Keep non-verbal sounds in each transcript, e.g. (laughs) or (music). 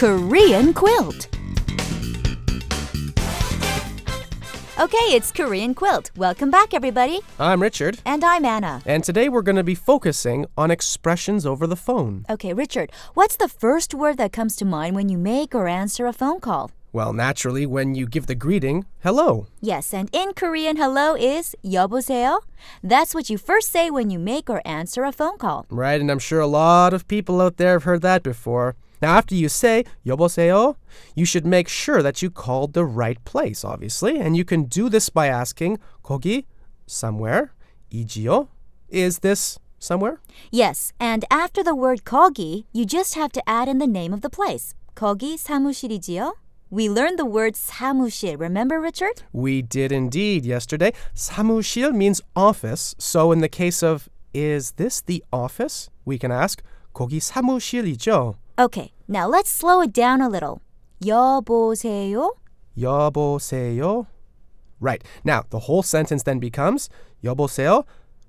Korean quilt. Okay, it's Korean quilt. Welcome back, everybody. I'm Richard, And I'm Anna. and today we're going to be focusing on expressions over the phone. Okay, Richard, what's the first word that comes to mind when you make or answer a phone call? Well, naturally, when you give the greeting, hello. Yes, and in Korean, hello is 여보세요. That's what you first say when you make or answer a phone call. Right, and I'm sure a lot of people out there have heard that before. Now, after you say 여보세요, you should make sure that you called the right place, obviously, and you can do this by asking 거기 somewhere 이지요 is this somewhere? Yes, and after the word 거기, you just have to add in the name of the place. 거기 사무실이지요? We learned the word 사무실. Remember, Richard? We did indeed yesterday. 사무실 means office, so in the case of is this the office? We can ask 거기 사무실이죠? Okay, now let's slow it down a little. 여보세요? 여보세요? Right. Now, the whole sentence then becomes 여보세요?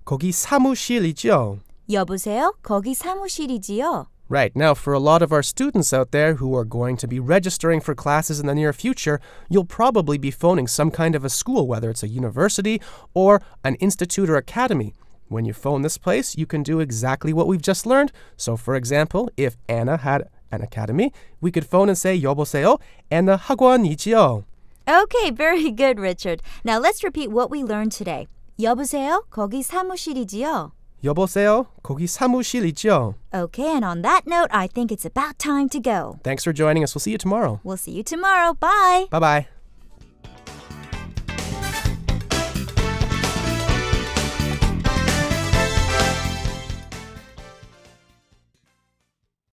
거기 사무실이죠? 여보세요? 거기 사무실이지요? Right. Now, for a lot of our students out there who are going to be registering for classes in the near future, you'll probably be phoning some kind of a school, whether it's a university or an institute or academy. When you phone this place, you can do exactly what we've just learned. So, for example, if Anna had an academy, we could phone and say 여보세요? Anna 학원이지요? Okay, (laughs) very good, Richard. Now let's repeat what we learned today. 여보세요? 거기 사무실이지요? 여보세요? 거기 사무실이죠? Okay, and on that note, I think it's about time to go. Thanks for joining us. We'll see you tomorrow. We'll see you tomorrow. Bye. Bye bye.